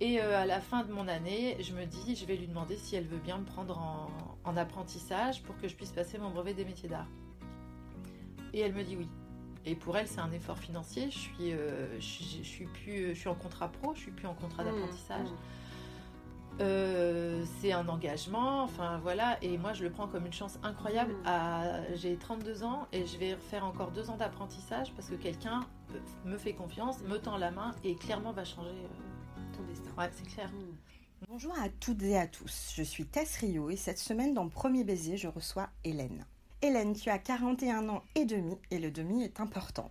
Et euh, à la fin de mon année, je me dis, je vais lui demander si elle veut bien me prendre en, en apprentissage pour que je puisse passer mon brevet des métiers d'art. Et elle me dit oui. Et pour elle, c'est un effort financier. Je suis, euh, je, je suis plus, je suis en contrat pro, je suis plus en contrat Mmh, d'apprentissage. Euh, c'est un engagement, enfin voilà, et moi je le prends comme une chance incroyable. Mm. À, j'ai 32 ans et je vais refaire encore deux ans d'apprentissage parce que quelqu'un me fait confiance, me tend la main et clairement va changer. Ton destin. Ouais, c'est clair. Bonjour à toutes et à tous, je suis Tess Rio et cette semaine dans Premier Baiser, je reçois Hélène. Hélène, tu as 41 ans et demi et le demi est important.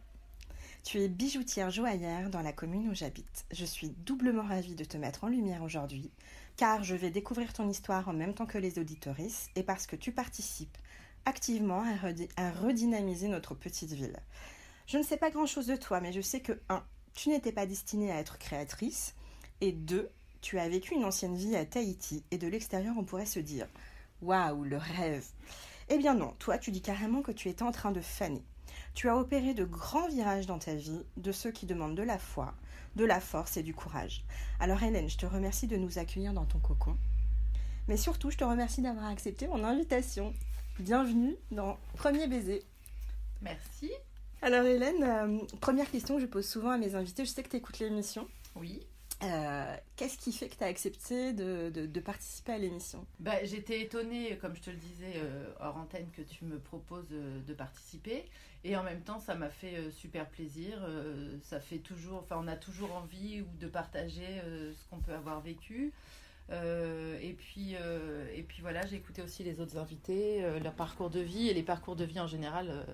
Tu es bijoutière joaillère dans la commune où j'habite. Je suis doublement ravie de te mettre en lumière aujourd'hui car je vais découvrir ton histoire en même temps que les auditorices et parce que tu participes activement à, redi- à redynamiser notre petite ville. Je ne sais pas grand-chose de toi, mais je sais que 1. Tu n'étais pas destinée à être créatrice et 2. Tu as vécu une ancienne vie à Tahiti et de l'extérieur on pourrait se dire Waouh, le rêve Eh bien non, toi tu dis carrément que tu étais en train de faner. Tu as opéré de grands virages dans ta vie, de ceux qui demandent de la foi, de la force et du courage. Alors Hélène, je te remercie de nous accueillir dans ton cocon. Mais surtout, je te remercie d'avoir accepté mon invitation. Bienvenue dans Premier Baiser. Merci. Alors Hélène, euh, première question que je pose souvent à mes invités, je sais que tu écoutes l'émission. Oui. Euh, Qu'est-ce qui fait que tu as accepté de, de- participer à l'émission? Bah, j'étais étonnée, comme je te le disais euh, hors antenne, que tu me proposes euh, de participer. Et en même temps, ça m'a fait euh, super plaisir. Ça fait toujours, on a toujours envie ou de partager ce qu'on peut avoir vécu. Et puis, et puis voilà, j'ai écouté aussi les autres invités, leur parcours de vie et les parcours de vie en général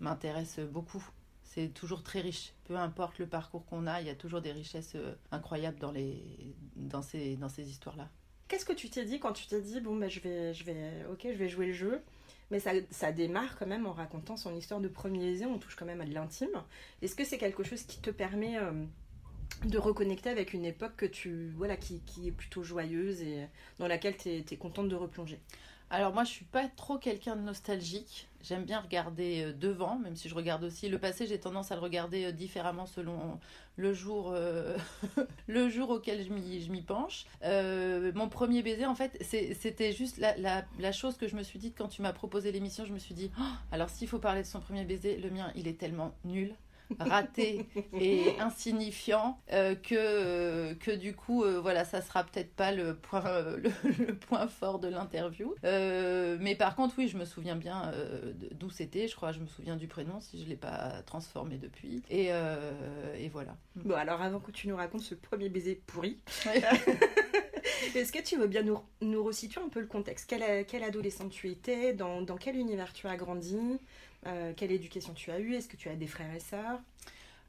m'intéressent beaucoup. C'est toujours très riche. Peu importe le parcours qu'on a, il y a toujours des richesses euh, incroyables dans les, dans ces, dans ces histoires-là. Qu'est-ce que tu t'es dit quand tu t'es dit bon bah je vais je vais je vais jouer le jeu? Mais ça, ça démarre quand même en racontant son histoire de premier baiser on touche quand même à de l'intime est-ce que c'est quelque chose qui te permet euh, de reconnecter avec une époque que tu voilà qui, qui est plutôt joyeuse et dans laquelle tu es, contente de replonger? Alors moi je suis pas trop quelqu'un de nostalgique. J'aime bien regarder euh, devant, même si je regarde aussi le passé. J'ai tendance à le regarder euh, différemment selon le jour, euh, le jour auquel je m'y, penche. Mon premier baiser, en fait, c'était juste la chose que je me suis dit quand tu m'as proposé l'émission. Je me suis dit, Oh, alors s'il faut parler de son premier baiser, le mien, il est tellement nul raté et insignifiant euh, que euh, que du coup euh, voilà ça sera peut-être pas le point euh, le, le point fort de l'interview. Mais par contre oui je me souviens bien d'où c'était je crois je me souviens du prénom si je l'ai pas transformé depuis. Et et voilà. Bon alors avant que tu nous racontes ce premier baiser pourri est-ce que tu veux bien nous, nous resituer un peu le contexte? Quelle, quelle adolescente tu étais? Dans, dans quel univers tu as grandi? Euh, quelle éducation tu as eue? Est-ce que tu as des frères et sœurs?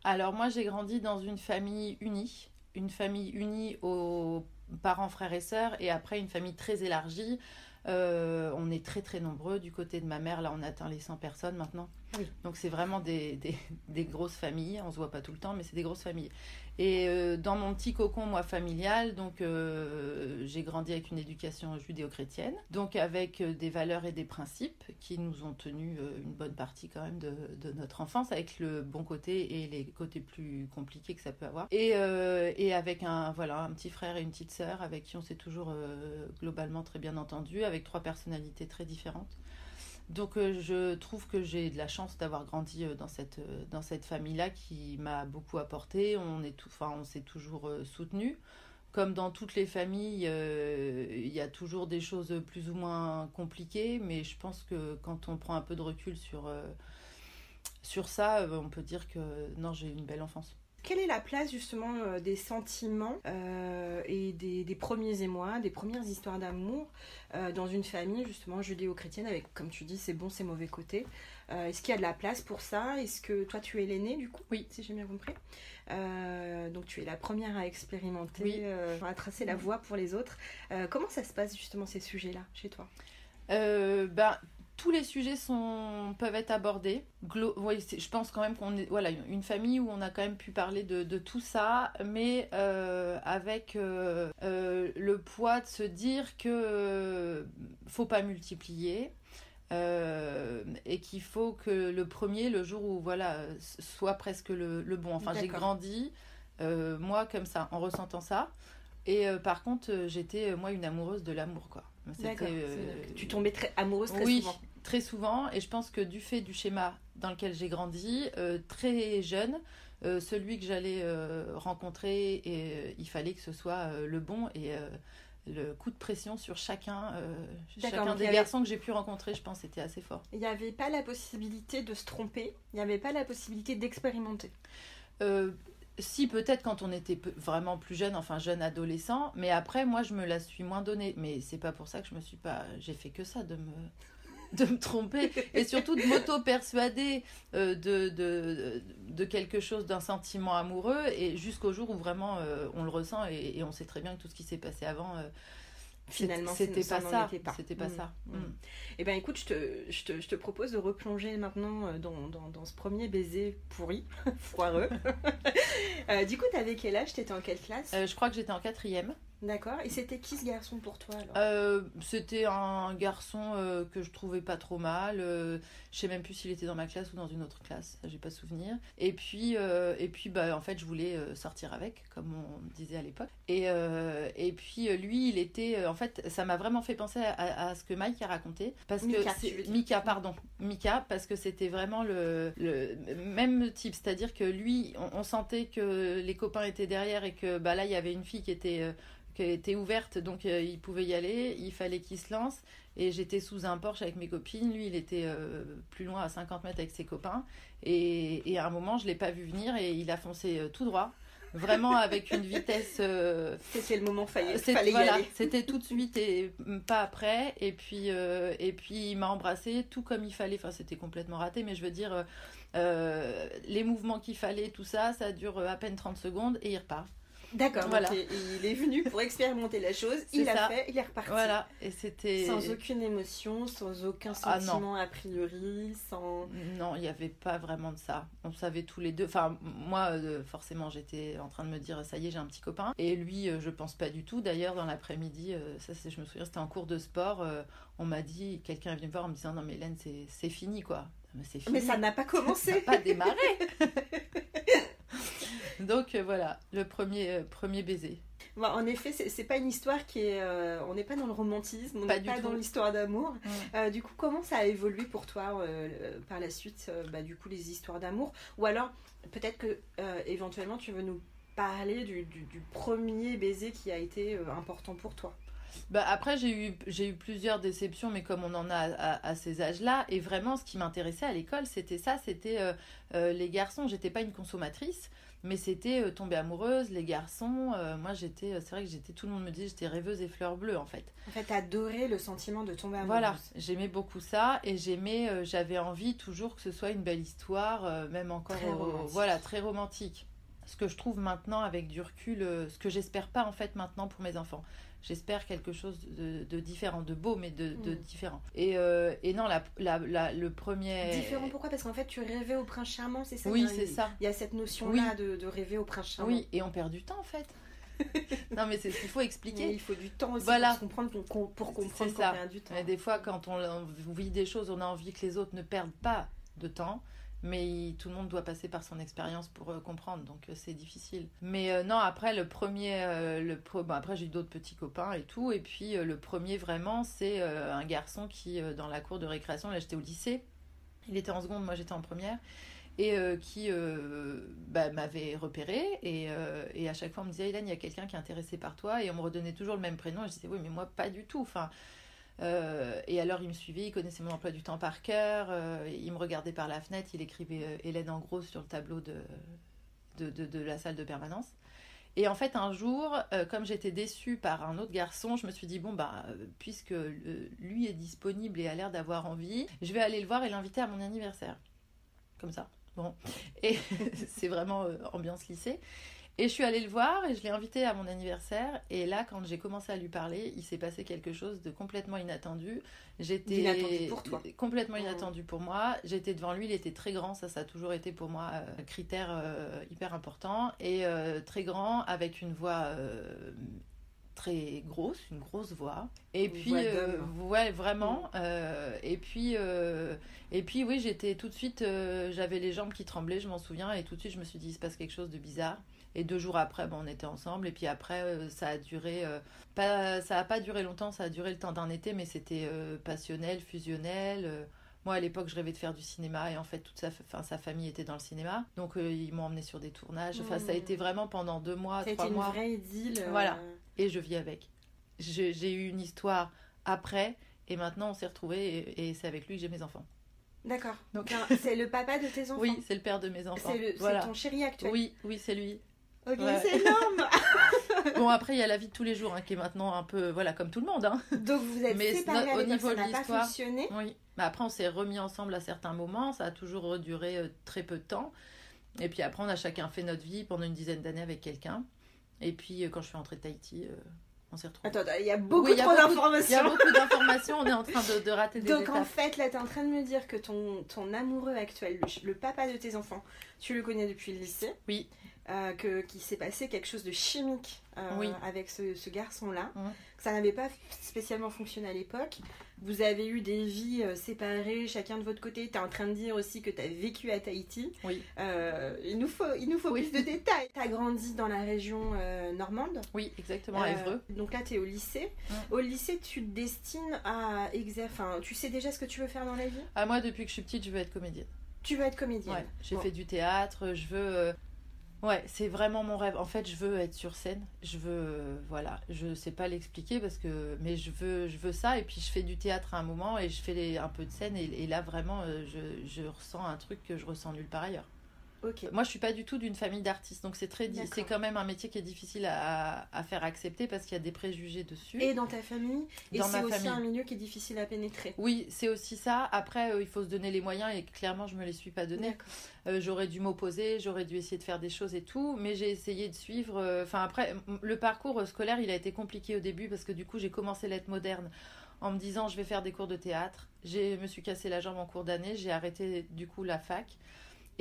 Alors moi j'ai grandi dans une famille unie, une famille unie aux parents, frères et sœurs, et après une famille très élargie. Euh, on est très très nombreux du côté de ma mère, là on atteint les 100 personnes maintenant. Donc c'est vraiment des, des, grosses familles, on se voit pas tout le temps, mais c'est des grosses familles. Et euh, dans mon petit cocon, moi, familial, donc euh, j'ai grandi avec une éducation judéo-chrétienne, donc avec euh, des valeurs et des principes qui nous ont tenu euh, une bonne partie quand même de, notre enfance, avec le bon côté et les côtés plus compliqués que ça peut avoir. Et, et avec un, voilà, un petit frère et une petite sœur avec qui on s'est toujours globalement très bien entendu, avec trois personnalités très différentes. Donc euh, je trouve que j'ai de la chance d'avoir grandi euh, dans cette, euh, dans cette famille-là qui m'a beaucoup apporté. On est tout, on s'est toujours soutenu. Comme dans toutes les familles, il y a toujours des choses plus ou moins compliquées, mais je pense que quand on prend un peu de recul sur, sur ça, on peut dire que non, j'ai une belle enfance. Quelle est la place justement euh, des sentiments euh, et des, des premiers émois, des premières histoires d'amour euh, dans une famille justement judéo-chrétienne avec, comme tu dis, ses bons, ses mauvais côtés? Euh, Est-ce qu'il y a de la place pour ça? Est-ce que toi tu es l'aînée du coup? Oui. Si j'ai bien compris. Donc tu es la première à expérimenter, Oui. à tracer la voie pour les autres. Comment ça se passe justement ces sujets-là chez toi? Euh, ben, tous les sujets sont, peuvent être abordés. Glo je pense quand même qu'on est voilà, une famille où on a quand même pu parler de, de tout ça, mais euh, avec euh, euh, le poids de se dire que faut pas multiplier. et qu'il faut que le premier, le jour où voilà, soit presque le, le bon. Enfin, j'ai grandi, moi, comme ça, en ressentant ça. Et par contre, j'étais moi une amoureuse de l'amour, quoi. Tu tombais très amoureuse très oui, souvent. Très souvent. Et je pense que du fait du schéma dans lequel j'ai grandi, très jeune, celui que j'allais rencontrer, et il fallait que ce soit le bon et le coup de pression sur chacun, chacun des garçons que j'ai pu rencontrer, je pense, était assez fort. Il n'y avait pas la possibilité de se tromper, il n'y avait pas la possibilité d'expérimenter. Si, peut-être quand on était vraiment plus jeune, enfin jeune adolescent, mais après, moi, je me la suis moins donnée. Mais c'est pas pour ça que je me suis pas. J'ai fait que ça, de me, de me tromper et surtout de m'auto-persuader euh, de, de, de, quelque chose, d'un sentiment amoureux, et jusqu'au jour où vraiment euh, on le ressent et, on sait très bien que tout ce qui s'est passé avant. Euh, Finalement, c'était pas, ça. C'était pas ça. Eh bien, écoute, je te, je, te, je te, propose de replonger maintenant dans, dans, dans ce premier baiser pourri, foireux. du coup, t'avais quel âge? T'étais en quelle classe? Je crois que j'étais en quatrième. D'accord. Et c'était qui ce garçon pour toi alors euh, C'était un garçon euh, que je trouvais pas trop mal. Euh, je sais même plus s'il était dans ma classe ou dans une autre classe. J'ai pas souvenir. Et puis, et puis bah, en fait, je voulais sortir avec, comme on disait à l'époque. Et, et puis lui, il était. en fait, ça m'a vraiment fait penser à, ce que Mike a raconté. Parce Mika, que Mika, pardon. Mika, parce que c'était vraiment le, le, même type. C'est-à-dire que lui, on, on, sentait que les copains étaient derrière et que bah, là, il y avait une fille qui était était ouverte, donc euh, il pouvait y aller, il fallait qu'il se lance. Et j'étais sous un porche avec mes copines, lui il était euh, plus loin à 50 mètres avec ses copains. Et, et à un moment, je ne l'ai pas vu venir et il a foncé euh, tout droit. Vraiment avec une vitesse. c'était le moment, fallait voilà, C'était tout de suite et pas après. Et puis, et puis il m'a embrassé tout comme il fallait. Enfin, c'était complètement raté, mais je veux dire, les mouvements qu'il fallait, tout ça, ça dure à peine 30 secondes et il repart. D'accord, voilà. il est venu pour expérimenter la chose, il a fait, il est reparti. Voilà, et c'était. Sans aucune émotion, sans aucun ah, sentiment a priori, sans. Non, il n'y avait pas vraiment de ça. On savait tous les deux. Enfin, moi, euh, forcément, j'étais en train de me dire, ça y est, j'ai un petit copain. Et lui, euh, je pense pas du tout. D'ailleurs, dans l'après-midi, euh, ça, je me souviens, c'était en cours de sport. on m'a dit, quelqu'un est venu me voir en me disant, non, mais Hélène, c'est fini, quoi. Mais, fini. mais ça n'a pas commencé. ça n'a pas démarré. Donc euh, voilà, le premier, euh, premier baiser. en effet, c'est pas une histoire qui est. Euh, on n'est pas dans le romantisme, on n'est pas, dans l'histoire d'amour. du coup, comment ça a évolué pour toi par la suite, bah, du coup, les histoires d'amour? Ou alors, peut-être que éventuellement, tu veux nous parler du, du, premier baiser qui a été important pour toi? Bah après, j'ai eu, j'ai eu plusieurs déceptions, mais comme on en a à, à, ces âges-là, et vraiment, ce qui m'intéressait à l'école, c'était ça, c'était les garçons. J'étais pas une consommatrice, mais c'était euh, tomber amoureuse, les garçons. Euh, moi, j'étais, euh, c'est vrai que j'étais, tout le monde me dit, j'étais rêveuse et fleur bleue en fait. En fait, t'adorais le sentiment de tomber amoureuse. Voilà, j'aimais beaucoup ça et j'aimais, j'avais envie toujours que ce soit une belle histoire, même encore, voilà, très romantique. Ce que je trouve maintenant avec du recul, ce que j'espère pas en fait maintenant pour mes enfants j'espère quelque chose de, différent, de beau, mais de, mm. différent. Et, euh, et non, la, la, le premier. Différent pourquoi? Parce qu'en fait, tu rêvais au prince charmant, c'est ça? Oui, c'est ça. Il y a cette notion-là de, rêver au prince charmant. Oui, et on perd du temps en fait. non, mais c'est ce qu'il faut expliquer. il faut du temps aussi pour comprendre, pour, comprendre qu'on perd du temps. Et des fois, quand on vit des choses, on a envie que les autres ne perdent pas de temps mais tout le monde doit passer par son expérience pour euh, comprendre, donc euh, c'est difficile. Mais euh, non, après le premier, le après j'ai eu d'autres petits copains et tout, et puis le premier vraiment, c'est un garçon qui dans la cour de récréation, là j'étais au lycée, il était en seconde, moi j'étais en première, et qui bah, m'avait repéré et, et, à chaque fois on me disait Hélène il y a quelqu'un qui est intéressé par toi et on me redonnait toujours le même prénom et je disais oui mais moi pas du tout enfin euh, et alors, il me suivait, il connaissait mon emploi du temps par cœur, euh, il me regardait par la fenêtre, il écrivait euh, Hélène en gros sur le tableau de, de, de, la salle de permanence. Et en fait, un jour, comme j'étais déçue par un autre garçon, je me suis dit, bon, bah, puisque lui est disponible et a l'air d'avoir envie, je vais aller le voir et l'inviter à mon anniversaire. Comme ça. Bon. Et c'est vraiment ambiance lycée. Et je suis allée le voir et je l'ai invité à mon anniversaire. Et là, quand j'ai commencé à lui parler, il s'est passé quelque chose de complètement inattendu. J'étais inattendu pour toi. Complètement mmh. inattendu pour moi. J'étais devant lui, il était très grand. Ça, ça a toujours été pour moi un critère euh, hyper important. Et euh, très grand, avec une voix euh, très grosse, une grosse voix. Et puis, ouais, vraiment. Mmh. et puis, et puis, oui, j'étais tout de suite, j'avais les jambes qui tremblaient, je m'en souviens, et tout de suite, je me suis dit, il se passe quelque chose de bizarre. Et deux jours après, bon, on était ensemble. Et puis après, euh, ça a duré. euh, pas, ça a pas duré longtemps, ça a duré le temps d'un été, mais c'était euh, passionnel, fusionnel. moi, à l'époque, je rêvais de faire du cinéma et en fait, toute sa, enfin, sa famille était dans le cinéma. Donc, euh, ils m'ont emmené sur des tournages. Enfin, ça a Mhm. été vraiment pendant deux mois, Ça a été trois une mois. vraie idylle. Voilà. Et je vis avec. J'ai eu une histoire après et maintenant, on s'est retrouvés et, et c'est avec lui que j'ai mes enfants. D'accord. Donc- C'est le papa de tes enfants. Oui, c'est le père de mes enfants. C'est voilà. ton chéri actuel. Oui, oui, c'est lui. Ok, Ouais. c'est énorme. Bon, après, il y a la vie de tous les jours hein, qui est maintenant un peu, voilà, comme tout le monde. Hein. Donc vous êtes Mais séparés à au niveau ça n'a pas fonctionné. Oui. Mais après, on s'est remis ensemble à certains moments. Ça a toujours duré euh, très peu de temps. Et puis après, on a chacun fait notre vie pendant une dizaine d'années avec quelqu'un. Et puis, euh, quand je suis rentrée de Tahiti, euh, on s'est retrouvés. Attends, il y a beaucoup Oui, il y a trop beaucoup- Il y a d'informations. beaucoup d'informations. On est en train de, de rater des Donc en fait, là, tu es en train de me dire que ton, ton amoureux actuel, le, le papa de tes enfants, tu le connais depuis le lycée. Oui. Euh, que qu'il s'est passé quelque chose de chimique euh, Oui. avec ce, ce garçon-là. Ça n'avait pas spécialement fonctionné à l'époque. Vous avez eu des vies euh, séparées, chacun de votre côté. Tu es en train de dire aussi que tu as vécu à Tahiti. Oui. Il nous faut, il nous faut Oui. plus de détails. Tu as grandi dans la région normande. Oui, exactement, à Évreux. donc là, tu es au lycée. Au lycée, tu te destines à exercer. Enfin, tu sais déjà ce que tu veux faire dans la vie? Ah, moi, depuis que je suis petite, je veux être comédienne. Tu veux être comédienne. Ouais, j'ai Bon. fait du théâtre, je veux. Ouais, c'est vraiment mon rêve. En fait, je veux être sur scène. Je veux, euh, voilà, je sais pas l'expliquer parce que, mais je veux, je veux ça. Et puis je fais du théâtre à un moment et je fais un peu de scène et, et là vraiment, euh, je, je ressens un truc que je ressens nulle part ailleurs. Moi, je suis pas du tout d'une famille d'artistes, donc c'est très, c'est quand même un métier qui est difficile à, à faire accepter parce qu'il y a des préjugés dessus. Et dans ta famille. Et Dans c'est ma aussi famille. un milieu qui est difficile à pénétrer. Oui, c'est aussi ça. Après, euh, il faut se donner les moyens et clairement, je me les suis pas. D'accord. Euh, j'aurais dû m'opposer, j'aurais dû essayer de faire des choses et tout, mais j'ai essayé de suivre. euh, Enfin, après, le parcours scolaire, il a été compliqué au début parce que du coup, j'ai commencé l'être moderne en me disant je vais faire des cours de théâtre. Je me suis cassé la jambe en cours d'année, j'ai arrêté du coup la fac.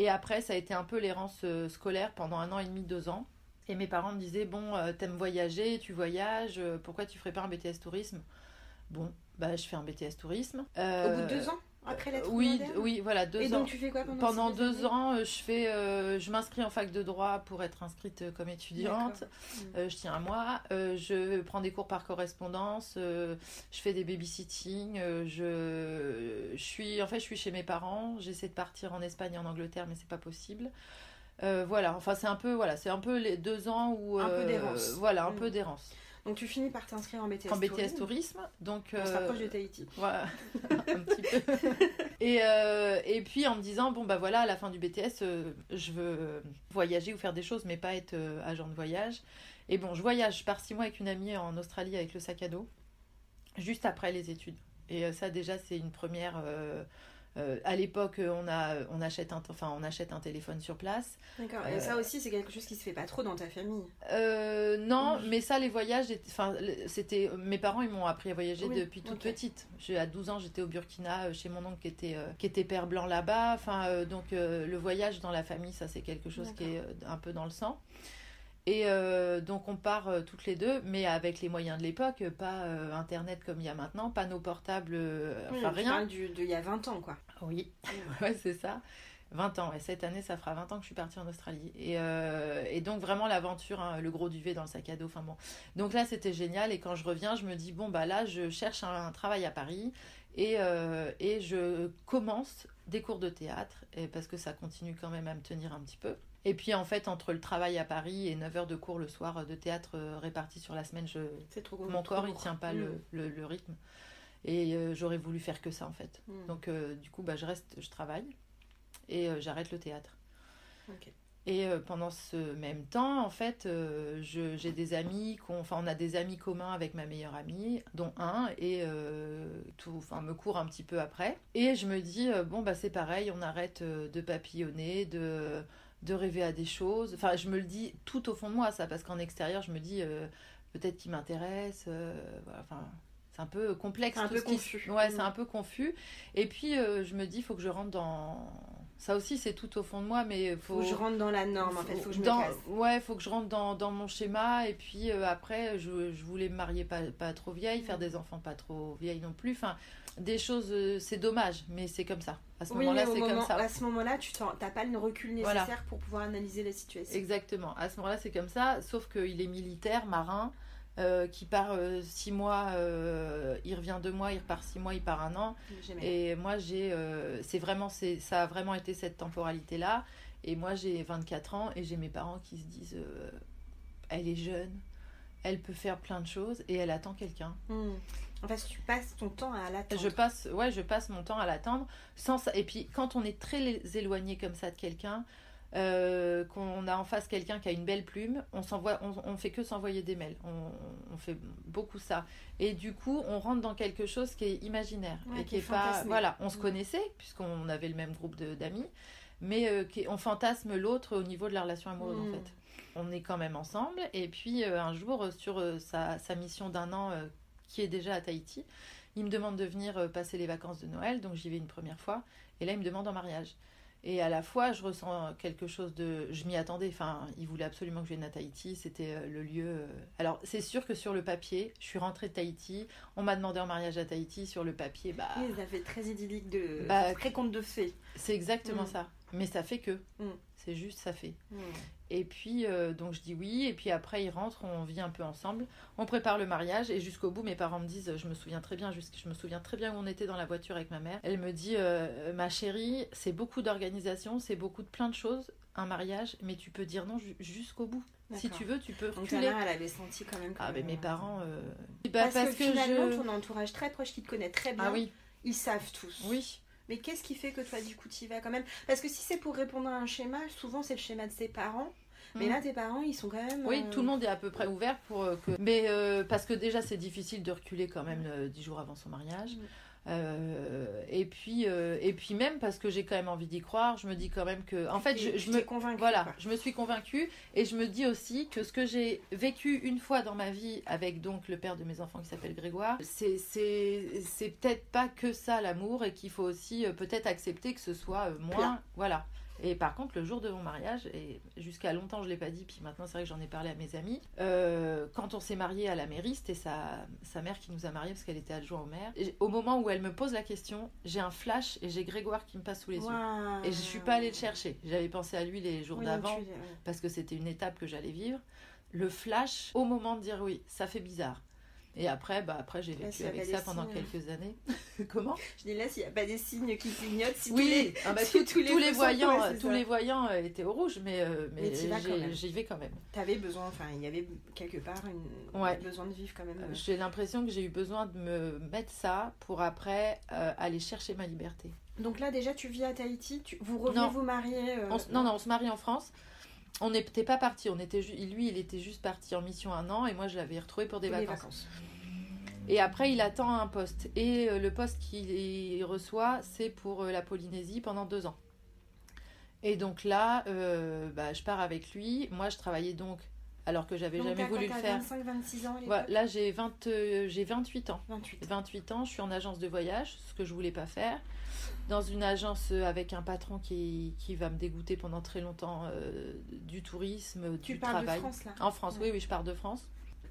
Et après, ça a été un peu l'errance euh, scolaire pendant un an et demi, deux ans. Et mes parents me disaient Bon, euh, t'aimes voyager, tu voyages, euh, pourquoi tu ferais pas un BTS tourisme? Bon, bah, je fais un BTS tourisme. Au bout de deux ans? Après l'être Oui, oui, voilà, deux Et ans. donc tu fais quoi pendant, Pendant deux ans, euh, je fais, euh, je m'inscris en fac de droit pour être inscrite euh, comme étudiante. Mm. Euh, je tiens mois. Euh, je prends des cours par correspondance. je fais des babysitting. je, je suis, en fait, je suis chez mes parents. J'essaie de partir en Espagne et en Angleterre, mais c'est pas possible. Voilà. Enfin, c'est un peu, voilà, c'est un peu les deux ans où, Un peu d'errance. Voilà, un Mm. peu d'errance. Donc tu finis par t'inscrire en BTS En BTS tourisme. tourisme. Donc. On se euh, rapproche de Tahiti. voilà, un petit peu. Et, euh, et puis en me disant, bon bah voilà, à la fin du BTS, euh, je veux voyager ou faire des choses, mais pas être agent de voyage. Et bon, je voyage, je pars six mois avec une amie en Australie avec le sac à dos, juste après les études. Et ça déjà, c'est une première... euh, euh, à l'époque, on, a, on, achète un, enfin, on achète un téléphone sur place. D'accord. Et Euh, ça aussi, c'est quelque chose qui se fait pas trop dans ta famille. Euh, non, Oui. mais ça, les voyages, enfin, c'était mes parents, ils m'ont appris à voyager Oui, depuis toute ok. petite. J'ai à 12 ans, j'étais au Burkina euh, chez mon oncle qui était euh, qui était père blanc là-bas. Enfin, euh, donc euh, le voyage dans la famille, ça c'est quelque chose qui est euh, un peu dans le sang. Et euh, donc on part euh, toutes les deux, mais avec les moyens de l'époque, pas euh, internet comme il y a maintenant, pas nos portables, Oui, enfin tu rien. il y a 20 ans, quoi. Oui, ouais, c'est ça. 20 ans, ouais. cette année, ça fera 20 ans que je suis partie en Australie. Et, et donc, vraiment, l'aventure, hein, le gros duvet dans le sac à dos. Enfin bon. Donc là, c'était génial. Et quand je reviens, je me dis, bon, bah là, je cherche un, un travail à Paris. Et, et je commence des cours de théâtre, et parce que ça continue quand même à me tenir un petit peu. Et puis, en fait, entre le travail à Paris et 9 heures de cours le soir euh, de théâtre euh, répartis sur la semaine, je, trop mon trop corps, il lourd. tient pas Mm. le, le- le rythme. Et euh, j'aurais voulu faire que ça, en fait. Mm. Donc, euh, du coup, bah, je reste, je travaille et euh, j'arrête le théâtre. Et pendant ce même temps, en fait, j'ai des amis, qu'on- enfin, on a des amis communs avec ma meilleure amie, dont un, et tout, enfin, me court un petit peu après. Et je me dis, bon, bah, c'est pareil, on arrête de papillonner, de, de rêver à des choses. Enfin, je me le dis tout au fond de moi, ça, parce qu'en extérieur, je me dis, euh, peut-être qu'il m'intéresse, euh, voilà, enfin. C'est un peu complexe. C'est un tout peu ce qui- confus. Ouais, Mm. c'est un peu confus. Et puis, euh, je me dis, il faut que je rentre dans. Ça aussi, c'est tout au fond de moi, mais faut, faut que je rentre dans la norme, en fait. Faut que je dans, Ouais, faut que je rentre dans, dans mon schéma. Et puis après, je, je, voulais me marier pas, pas trop vieille, faire des enfants pas trop vieilles non plus. Enfin, des choses, euh, c'est dommage, mais c'est comme ça. À ce moment-là, c'est comme ça. À ce moment-là, tu n'as pas le recul nécessaire pour pouvoir analyser la situation. Exactement. À ce moment-là, c'est comme ça. Sauf qu'il est militaire, marin. Euh, qui part euh, six mois, euh, il revient deux mois, il repart six mois, il part un an. Et moi, j'ai, c'est vraiment, c'est, ça a vraiment été cette temporalité-là. Et moi, j'ai 24 ans et j'ai mes parents qui se disent, elle est jeune, elle peut faire plein de choses et elle attend quelqu'un. Hmm. En fait, tu passes ton temps à l'attendre. Je passe, ouais, je passe mon temps à l'attendre. Sans Et puis, quand on est très éloigné comme ça de quelqu'un, euh, qu'on a en face quelqu'un qui a une belle plume, on s'envoie, on, fait que s'envoyer des mails. On, fait beaucoup ça. Et du coup, on rentre dans quelque chose qui est imaginaire et qui, est, pas, voilà, on se connaissait puisqu'on avait le même groupe d'amis, mais euh, qui, on fantasme l'autre au niveau de la relation amoureuse en mm. fait. On est quand même ensemble et puis euh, un jour sur sa, sa, mission d'un an qui est déjà à Tahiti, il me demande de venir passer les vacances de Noël, donc j'y vais une première fois et là il me demande en mariage. Et à la fois, je ressens quelque chose de. Je m'y attendais. Enfin, il voulait absolument que je vienne à Tahiti. C'était euh, le lieu. Euh. Alors, c'est sûr que sur le papier, je suis rentrée de Tahiti. On m'a demandé en mariage à Tahiti. Sur le papier, bah. Oui, ça fait très idyllique de. Bah, très conte de fées. C'est exactement mm. ça. Mais ça fait que. Mm. C'est juste, ça fait. Mm. Et puis, euh, donc je dis oui. Et puis après, il rentre, on vit un peu ensemble. On prépare le mariage. Et jusqu'au bout, mes parents me disent, je me souviens très bien, je me souviens très bien où on était dans la voiture avec ma mère. Elle me dit, euh, ma chérie, c'est beaucoup d'organisation, c'est beaucoup de plein de choses, un mariage, mais tu peux dire non jusqu'au bout. Si tu veux, tu peux reculer. Donc mère, elle avait senti quand même. ah, mais mes parents. Euh, bah, parce, que, finalement, ton entourage très proche qui te connaît très bien, ah, oui. ils savent tous. Oui. Mais qu'est-ce qui fait que toi, du coup, tu y vas quand même? Parce que si c'est pour répondre à un schéma, souvent c'est le schéma de ses parents. Mais là, mm. tes parents, ils sont quand même. Oui, euh, tout le monde est à peu près ouvert pour euh, que. Mais euh, parce que déjà, c'est difficile de reculer quand même dix jours avant son mariage. Mm. et puis et puis même parce que j'ai quand même envie d'y croire, je me dis quand même que en fait je, je me voilà, je me suis convaincue et je me dis aussi que ce que j'ai vécu une fois dans ma vie avec donc le père de mes enfants qui s'appelle Grégoire, c'est c'est c'est peut-être pas que ça l'amour et qu'il faut aussi peut-être accepter que ce soit moins voilà. Et par contre, le jour de mon mariage, et jusqu'à longtemps je ne l'ai pas dit, puis maintenant c'est vrai que j'en ai parlé à mes amis, euh, quand on s'est marié à la mairie, c'était sa, sa mère qui nous a mariés parce qu'elle était adjointe au maire. Et au moment où elle me pose la question, j'ai un flash et j'ai Grégoire qui me passe sous les yeux. Et je suis pas allée le chercher. J'avais pensé à lui les jours d'avant parce que c'était une étape que j'allais vivre. Le flash, au moment de dire oui, ça fait bizarre. Et après, bah après j'ai vécu avec ça pendant quelques années. Comment? Je dis là, s'il n'y a pas des signes qui clignotent, si oui, tous les, ah bah, tous, les, voyants, tous les voyants euh, étaient au rouge, mais, euh, mais, j'y vais quand même. Tu avais besoin, enfin, il y avait quelque part une, besoin de vivre quand même. Euh. J'ai l'impression que j'ai eu besoin de me mettre ça pour après aller chercher ma liberté. Donc là, déjà, tu vis à Tahiti, vous revenez vous marier Non, non, on se marie en France on n'était pas parti. On était lui, il était juste parti en mission un an et moi je l'avais retrouvé pour des vacances. Et après, il attend un poste. Et euh, le poste qu'il reçoit, c'est pour euh, la Polynésie pendant deux ans. Et donc là, euh, bah, je pars avec lui. Moi, je travaillais donc, alors que j'avais jamais voulu le faire. 25, 26 ans Là, j'ai 28 ans. 28. 28 ans, je suis en agence de voyage, ce que je voulais pas faire dans une agence avec un patron qui, qui va me dégoûter pendant très longtemps euh, du tourisme, tu du travail. De France, là En France, oui, oui, je pars de France.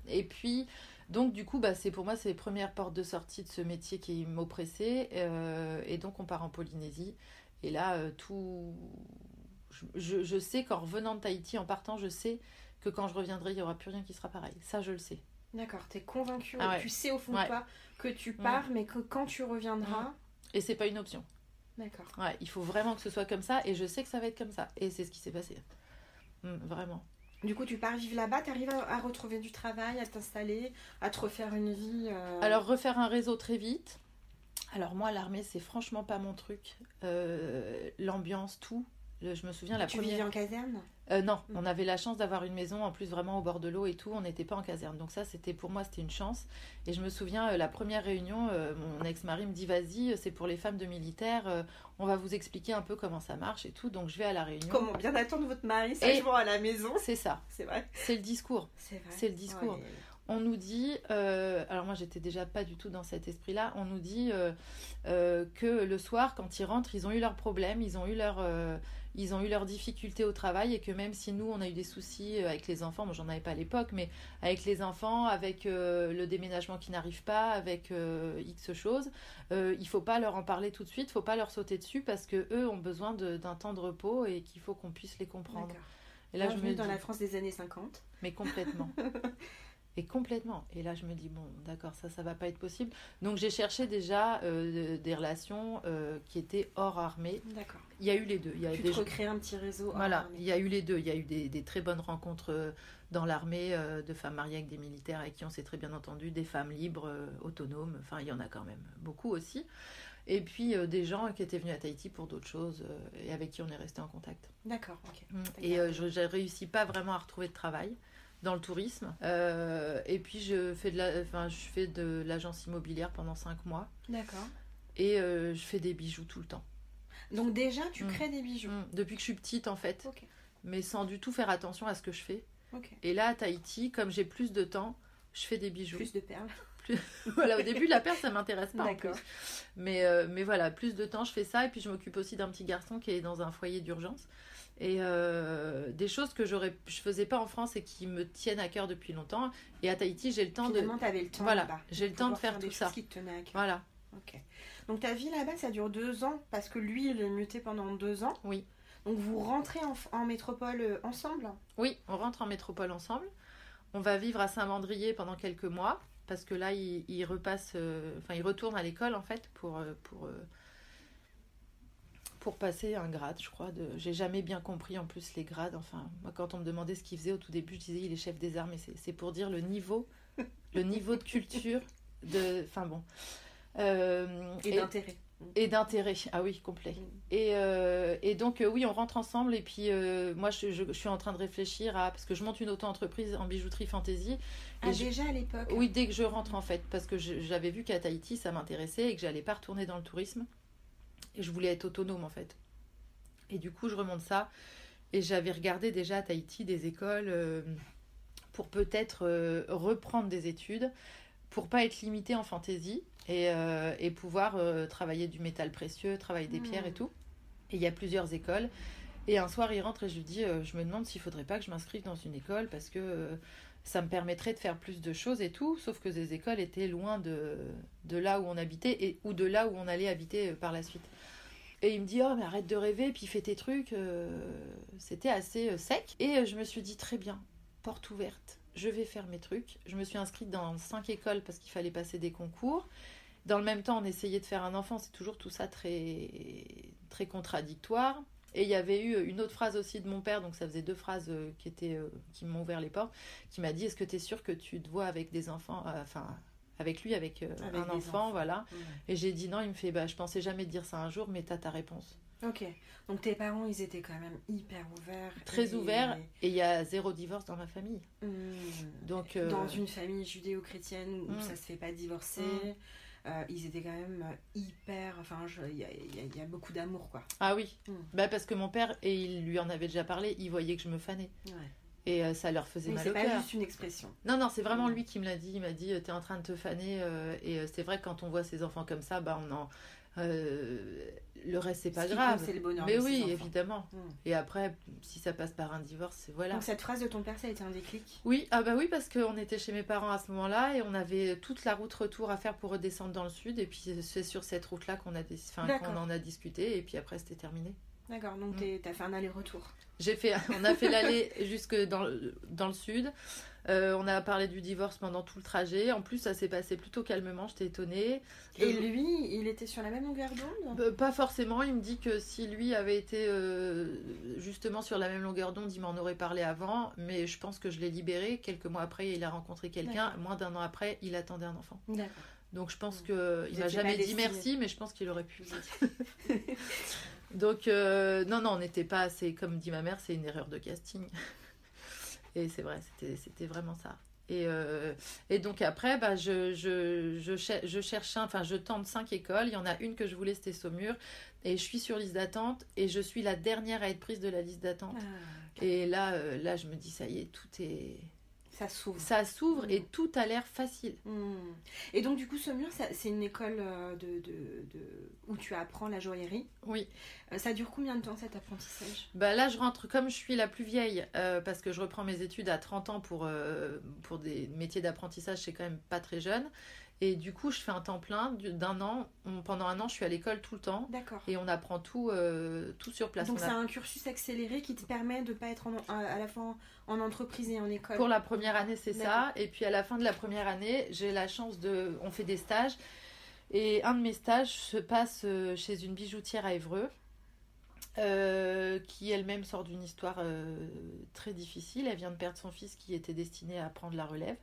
Et puis, donc, du coup, bah, c'est pour moi, c'est les premières portes de sortie de ce métier qui m'oppressait. Euh, et donc, on part en Polynésie. Et là, euh, tout. Je, je, sais qu'en revenant de Tahiti, en partant, je sais que quand je reviendrai, il n'y aura plus rien qui sera pareil. Ça, je le sais. D'accord, tu es convaincu, ah tu sais au fond de toi que tu pars, mais que quand tu reviendras. Et c'est pas une option. D'accord. Ouais, il faut vraiment que ce soit comme ça et je sais que ça va être comme ça. Et c'est ce qui s'est passé. Mm, vraiment. Du coup, tu pars vivre là-bas, tu arrives à, retrouver du travail, à t'installer, à te refaire une vie euh, Alors, refaire un réseau très vite. Alors, moi, l'armée, c'est franchement pas mon truc. Euh, l'ambiance, tout. Je me souviens la tu première. Tu en caserne? Euh, non, on avait la chance d'avoir une maison en plus vraiment au bord de l'eau et tout. On n'était pas en caserne. Donc ça, c'était pour moi, c'était une chance. Et je me souviens, euh, la première réunion, euh, mon ex-mari me dit, vas-y, c'est pour les femmes de militaires. on va vous expliquer un peu comment ça marche et tout. Donc je vais à la réunion. Comment bien attendre votre mari Et- sagement à la maison C'est ça. C'est vrai. C'est le discours. C'est vrai. C'est le discours. Ouais. On nous dit, euh, alors moi j'étais déjà pas du tout dans cet esprit-là, on nous dit euh, euh, que le soir, quand ils rentrent, ils ont eu leurs problèmes, ils ont eu leurs ils ont eu leurs difficultés au travail et que même si nous on a eu des soucis avec les enfants, moi j'en avais pas à l'époque, mais avec les enfants, avec le déménagement qui n'arrive pas, avec X choses, il faut pas leur en parler tout de suite, faut pas leur sauter dessus parce que eux ont besoin d'un temps de repos et qu'il faut qu'on puisse les comprendre. Et là je me dans dis, la France des années 50. mais complètement. Et complètement. Et là, je me dis, bon, d'accord, ça, ça va pas être possible. Donc, j'ai cherché déjà euh, des relations euh, qui étaient hors armée. D'accord. Il y a eu les deux. Il y a Tu des te recrées un petit réseau. voilà, il y a eu les deux. Il y a eu des, des très bonnes rencontres euh, dans l'armée euh, de femmes mariées avec des militaires avec qui on s'est très bien entendu, des femmes libres, autonomes. Enfin, il y en a quand même beaucoup aussi. Et puis des gens qui étaient venus à Tahiti pour d'autres choses et avec qui on est resté en contact. D'accord, ok. Mm. Et je j'ai réussi pas vraiment à retrouver de travail dans le tourisme. Euh, et puis je fais de la, enfin je fais de l'agence immobilière pendant cinq mois D'accord. et euh, je fais des bijoux tout le temps. Donc déjà, tu Mm. crées des bijoux. Mm. Depuis que je suis petite en fait, Ok. mais sans du tout faire attention à ce que je fais. Ok. Et là à Tahiti, comme j'ai plus de temps, je fais des bijoux. Plus de perles. voilà, au début la perle ça m'intéresse pas. en D'accord. plus. Mais euh, mais voilà, plus de temps je fais ça et puis je m'occupe aussi d'un petit garçon qui est dans un foyer d'urgence. Et euh, des choses que j'aurais, je faisais pas en France et qui me tiennent à cœur depuis longtemps. Et à Tahiti, j'ai le temps de, Finalement, t'avais le temps Voilà, j'ai le temps de faire tout ça. qui te tenaient à cœur. voilà, Ok. Donc ta vie là-bas, ça dure deux ans parce que lui, il est muté pendant deux ans. Oui. Donc vous rentrez en, en métropole euh, ensemble? Oui, on rentre en métropole ensemble. On va vivre à Saint-Mandrier pendant quelques mois parce que là, il, il repasse, euh, enfin, il retourne à l'école en fait pour pour euh, pour passer un grade, je crois. De... J'ai jamais bien compris en plus les grades. Enfin, moi, quand on me demandait ce qu'il faisait au tout début, je disais il est chef des armes. Et c'est- pour dire le niveau, le niveau de culture, de, enfin bon. Euh, Et, et- d'intérêt. et d'intérêt, ah oui, complet. Mm. Et, euh, et donc, euh, oui, on rentre ensemble. Et puis, moi, je, je- je suis en train de réfléchir à. Parce que je monte une auto-entreprise en bijouterie fantasy. Ah, je- déjà à l'époque. Oui, dès que je rentre, en fait. Parce que j'avais vu qu'à Tahiti, ça m'intéressait et que j'allais pas retourner dans le tourisme. Et je voulais être autonome, en fait. Et du coup, je remonte ça. Et j'avais regardé déjà à Tahiti des écoles euh, pour peut-être euh, reprendre des études, pour pas être limitée en fantaisie et, euh, et pouvoir travailler du métal précieux, travailler des Mm. pierres et tout. Et il y a plusieurs écoles. Et un soir, il rentre et je lui dis Je me demande s'il faudrait pas que je m'inscrive dans une école parce que ça me permettrait de faire plus de choses et tout. Sauf que ces écoles étaient loin de, de là où on habitait et, ou de là où on allait habiter par la suite. Et il me dit Oh, mais arrête de rêver, puis fais tes trucs. euh, C'était assez euh, sec. Et euh, je me suis dit Très bien, porte ouverte, je vais faire mes trucs. Je me suis inscrite dans cinq écoles parce qu'il fallait passer des concours. Dans le même temps, on essayait de faire un enfant, c'est toujours tout ça très, très contradictoire. Et il y avait eu une autre phrase aussi de mon père, donc ça faisait deux phrases qui, qui m'ont ouvert les portes, qui m'a dit Est-ce que tu es sûr que tu te vois avec des enfants avec lui, avec, euh, Avec un enfant, voilà. Et j'ai dit non, il me fait Bah, je pensais jamais te dire ça un jour, mais t'as ta réponse. Ok. Donc tes parents, ils étaient quand même hyper ouverts. Très et- ouverts, et il y a zéro divorce dans ma famille. Hmm. Donc, euh, Dans une famille judéo-chrétienne où Mm. ça se fait pas divorcer, Mm. euh, ils étaient quand même hyper. Enfin, je- il y y a- il y a beaucoup d'amour, quoi. Ah oui, Mm. bah, parce que mon père, et il lui en avait déjà parlé, il voyait que je me fanais. Ouais. Et euh, ça leur faisait Mais mal c'est au pas cœur. juste une expression. Non, non, c'est vraiment Mm. lui qui me l'a dit. Il m'a dit, euh, t'es en train de te faner. euh, et c'est vrai que quand on voit ses enfants comme ça, bah, on en... euh, le reste, c'est pas Ce grave. c'est le bonheur Mais oui, évidemment. Mm. Et après, si ça passe par un divorce, c'est voilà. Donc cette phrase de ton père, ça a été un déclic? Oui, ah bah oui, parce qu'on était chez mes parents à ce moment-là et on avait toute la route retour à faire pour redescendre dans le sud. Et puis c'est sur cette route-là qu'on a, enfin, qu'on en a discuté. Et puis après, c'était terminé. D'accord, donc Mm. t'es- t'as fait un aller-retour. J'ai fait, on a fait l'aller jusque dans, le- dans le sud. Euh, on a parlé du divorce pendant tout le trajet. En plus, ça s'est passé plutôt calmement. J'étais étonnée. Et Je- lui, il était sur la même longueur d'onde? Euh, Pas forcément. Il me dit que si lui avait été euh, justement sur la même longueur d'onde, il m'en aurait parlé avant. Mais je pense que je l'ai libéré. Quelques mois après, il a rencontré quelqu'un. Moins d'un an après, il attendait un enfant. D'accord. Donc je pense Mm. que il Vous m'a jamais dit merci, mais je pense qu'il aurait pu. Donc, euh, non, non, on n'était pas assez, comme dit ma mère, c'est une erreur de casting. Et c'est vrai, c'était vraiment ça. Et, euh, et donc après, bah, je, je, je, je, cherchais, enfin, je tente cinq écoles. Il y en a une que je voulais, c'était Saumur. Et je suis sur liste d'attente. Et je suis la dernière à être prise de la liste d'attente. Ah, et là, euh, là, je me dis, ça y est, tout est ça s'ouvre. Ça s'ouvre et mm. tout a l'air facile. Mm. Et donc, du coup, Saumur, c'est une école euh, de, de, où tu apprends la joaillerie. Oui. Euh, ça dure combien de temps cet apprentissage? Bah Là, je rentre, comme je suis la plus vieille, euh, parce que je reprends mes études à 30 ans pour, pour des métiers d'apprentissage, c'est quand même pas très jeune. Et du coup, je fais un temps plein d'un an. Pendant un an, je suis à l'école tout le temps. D'accord. Et on apprend tout, tout sur place. Donc, c'est un cursus accéléré qui te permet de ne pas être à la fin en entreprise et en école Pour la première année, c'est ça. Et puis, à la fin de la première année, j'ai la chance de. On fait des stages. Et un de mes stages se passe euh, chez une bijoutière à Évreux. Euh, qui elle-même sort d'une histoire euh, très difficile. Elle vient de perdre son fils qui était destiné à prendre la relève.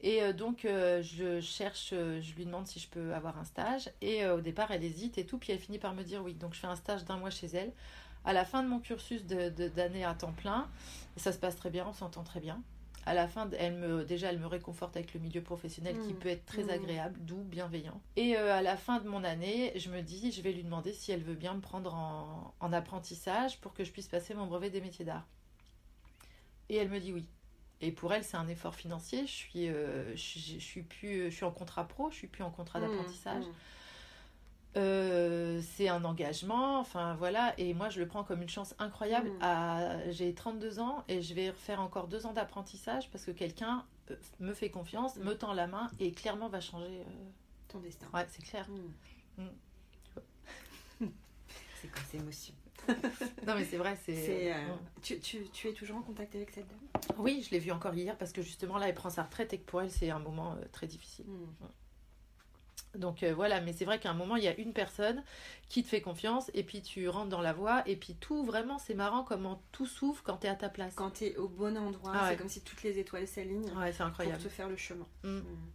Et euh, donc, euh, je cherche, euh, je lui demande si je peux avoir un stage. Et au départ, elle hésite et tout. Puis elle finit par me dire oui. Donc, je fais un stage d'un mois chez elle. À la fin de mon cursus d'année à temps plein, ça se passe très bien, on s'entend très bien. À la fin, elle me, déjà, elle me réconforte avec le milieu professionnel qui mmh. peut être très mmh. agréable, doux, bienveillant. Et à la fin de mon année, je me dis, je vais lui demander si elle veut bien me prendre en, en apprentissage pour que je puisse passer mon brevet des métiers d'art. Et elle me dit oui. Et pour elle, c'est un effort financier. Je suis, euh, je, suis plus, je suis en contrat pro, je suis plus en contrat mmh, d'apprentissage. Mmh. Euh, c'est un engagement, enfin voilà, et moi je le prends comme une chance incroyable. Mmh. J'ai 32 ans et je vais refaire encore deux ans d'apprentissage parce que quelqu'un euh, me fait confiance, me tend la main et clairement va changer ton destin. Ouais, c'est clair. c'est quoi ces émotions? non, mais c'est vrai, c'est. Euh, tu, tu, tu, es toujours en contact avec cette dame? Oui, je l'ai vue encore hier parce que justement là, elle prend sa retraite et que pour elle, c'est un moment euh, très difficile. Hmm. Donc euh, voilà, mais c'est vrai qu'à un moment, il y a une personne qui te fait confiance et puis tu rentres dans la voie et puis tout, vraiment, c'est marrant comment tout s'ouvre quand tu es à ta place. Quand tu es au bon endroit, ah c'est comme si toutes les étoiles s'alignent ouais, pour te faire le chemin. Hmm. Hmm.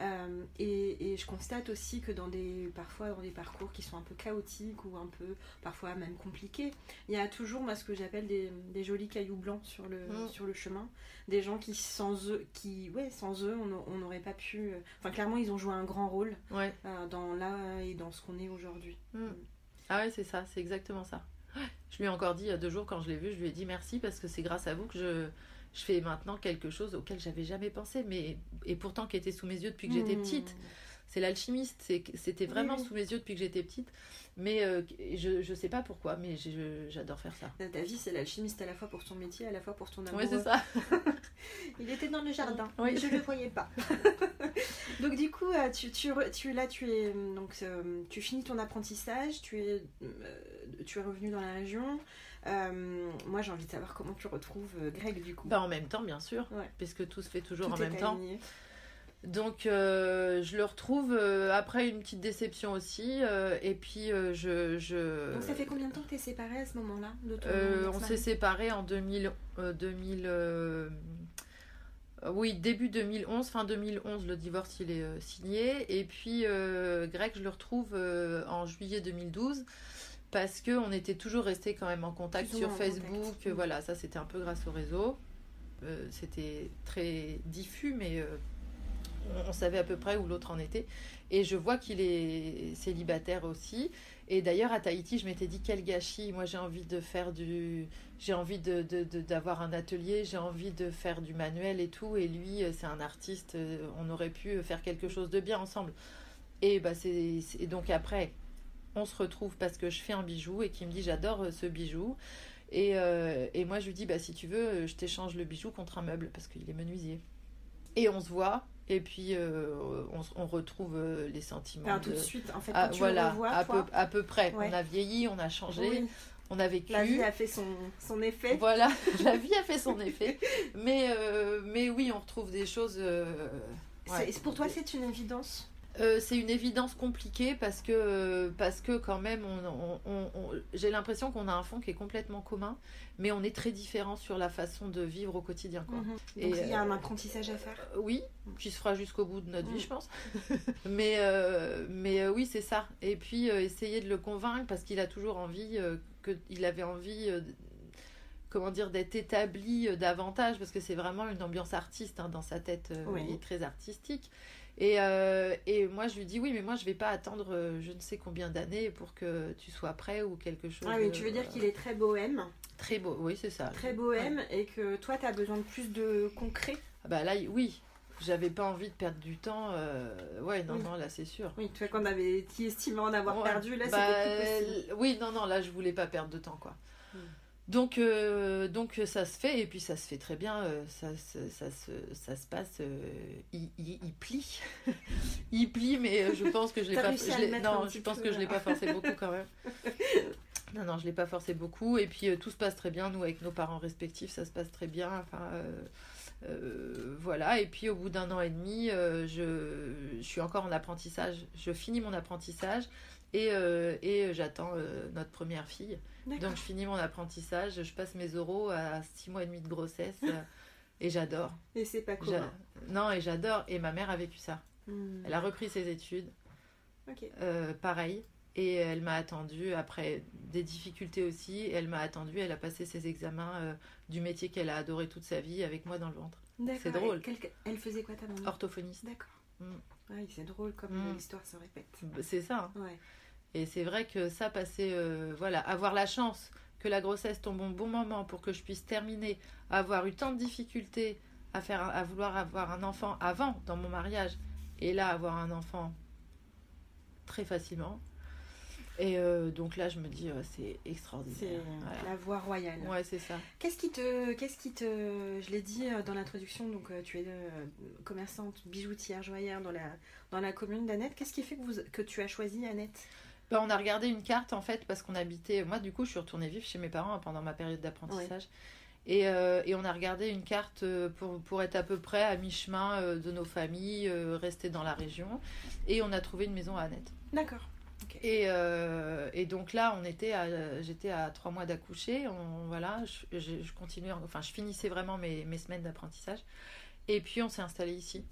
Euh, et, je constate aussi que dans des, parfois dans des parcours qui sont un peu chaotiques ou un peu parfois même compliqués, il y a toujours moi, ce que j'appelle des, des, jolis cailloux blancs sur le, mm. sur le chemin. Des gens qui sans eux, qui, ouais, sans eux on n'aurait pas pu... Euh, enfin clairement ils ont joué un grand rôle ouais. Euh, dans là et dans ce qu'on est aujourd'hui. Mm. Ah ouais c'est ça, c'est exactement ça. Je lui ai encore dit il y a deux jours quand je l'ai vu, je lui ai dit merci parce que c'est grâce à vous que je je fais maintenant quelque chose auquel j'avais jamais pensé, mais et pourtant qui était sous mes yeux depuis que j'étais hmm. petite. C'est l'alchimiste, c'était vraiment sous mes yeux depuis que j'étais petite. Mais euh, je, je sais pas pourquoi, mais j'adore faire ça. Ta vie, c'est l'alchimiste à la fois pour ton métier, à la fois pour ton amour. Oui, c'est ça. Il était dans le jardin, oui. je ne le voyais pas. donc du coup, euh, tu, tu, tu, là, tu es donc euh, tu finis ton apprentissage, tu es tu es revenu dans la région. Euh, moi, j'ai envie de savoir comment tu retrouves euh, Greg du coup. Bah, en même temps, bien sûr, puisque tout se fait toujours en même temps. Donc, euh, je le retrouve après une petite déception aussi. et puis, je, je, Donc, ça fait combien de temps que tu es séparée à ce moment-là On s'est séparés en 2000. 2000 oui, début 2011, fin 2011, le divorce il est signé. Et puis, Greg, je le retrouve en juillet 2012 parce qu'on était toujours resté quand même en contact sur Facebook. Voilà, ça c'était un peu grâce au réseau. Euh, c'était très diffus, mais euh, on, savait à peu près où l'autre en était. Et je vois qu'il est célibataire aussi. Et d'ailleurs, à Tahiti, je m'étais dit quel gâchis. Moi, j'ai envie de faire du. J'ai envie d'avoir de, de, un atelier, j'ai envie de faire du manuel et tout. Et lui, euh, c'est un artiste. On aurait pu faire quelque chose de bien ensemble. Et bah, c'est donc après, on se retrouve parce que je fais un bijou et qui me dit j'adore euh, ce bijou. Euh, et, moi je lui dis bah si tu veux euh, je t'échange le bijou contre un meuble parce qu'il est menuisier. Et on se voit et puis on, retrouve les sentiments. tout de suite en fait. Ah, voilà, à, peu, à peu près. On a vieilli, on a changé. On a vécu. La vie a fait son, son effet. Voilà, la vie a fait son effet. Mais, mais oui, on retrouve des choses. Pour toi, c'est une évidence Euh, c'est une évidence compliquée parce que, parce que quand même, on, on- on- j'ai l'impression qu'on a un fond qui est complètement commun, mais on est très différents sur la façon de vivre au quotidien. Quoi. Mhm. Et, Donc il y a un euh, apprentissage à faire. Euh, Oui, qui se fera jusqu'au bout de notre vie, je pense. mais euh, mais oui, c'est ça. Et puis essayer de le convaincre parce qu'il a toujours envie, euh, que, il avait envie, comment dire, d'être établi davantage parce que c'est vraiment une ambiance artiste hein, dans sa tête. euh, Oui. Il est très artistique. Et, euh, et moi, je lui dis oui, mais moi, je vais pas attendre euh, je ne sais combien d'années pour que tu sois prêt ou quelque chose. Ah oui, tu veux euh, dire qu'il est très bohème, très beau. Oui, c'est ça. très bohème, et que toi, tu as besoin de plus de concret. Ah Bah là, oui. J'avais pas envie de perdre du temps. euh, Ouais, non, Oui. non, là, c'est sûr. Oui, tu vois, quand on avait estimé en avoir Ouais. perdu, là, Bah, c'était plus possible. Oui, non, non, là, je voulais pas perdre de temps, quoi. Hmm. Donc, euh, donc, ça se fait, et puis ça se fait très bien. euh, ça, se- ça, se, ça se passe. euh, il, il- il plie. il plie, mais euh, je pense que je l'ai pas. je non, pense que je l'ai pas forcé beaucoup quand même. Non, non, je l'ai pas forcé beaucoup. Et puis, euh, tout se passe très bien. Nous, avec nos parents respectifs, ça se passe très bien. Enfin. euh, euh, voilà, et puis au bout d'un an et demi, euh, je, je suis encore en apprentissage. Je finis mon apprentissage et, euh, et j'attends euh, notre première fille. Donc je finis mon apprentissage, je passe mes euros à 6 mois et demi de grossesse euh, et j'adore. Et c'est pas commun. Non, et j'adore. Et ma mère a vécu ça. Hmm. Elle a repris ses études, Ok. euh, pareil. Et elle m'a attendue après des difficultés aussi. Et elle m'a attendue, elle a passé ses examens euh, du métier qu'elle a adoré toute sa vie avec moi dans le ventre. D'accord. c'est drôle. Elle faisait quoi ta maman? Orthophoniste. D'accord. Mm. Oui, c'est drôle comme Mm. l'histoire se répète. C'est ça. hein. Ouais. Et c'est vrai que ça, passer, euh, voilà, avoir la chance que la grossesse tombe au bon moment pour que je puisse terminer, avoir eu tant de difficultés à, faire, à vouloir avoir un enfant avant, dans mon mariage, et là, avoir un enfant très facilement. Et euh, donc là, je me dis, euh, c'est C'est extraordinaire. Voilà. la voie royale. Ouais, c'est ça. Qu'est-ce qui te, qu'est-ce qui te, je l'ai dit dans l'introduction, donc tu es euh, commerçante, bijoutière, joaillère dans la, dans la commune d'Annette. Qu'est-ce qui fait que, vous, que tu as choisi Annette? Ben, on a regardé une carte en fait parce qu'on habitait. Moi, du coup, je suis retournée vivre chez mes parents pendant ma période d'apprentissage. Et, euh, et on a regardé une carte euh, pour, pour être à peu près à mi-chemin euh, de nos familles, euh, rester dans la région. Et on a trouvé une maison à Annette. D'accord. Et, et donc là, on était j'étais à trois mois d'accoucher. On, voilà, je, je, je continuais, enfin, je finissais vraiment mes, mes semaines d'apprentissage. Et puis, on s'est installé ici.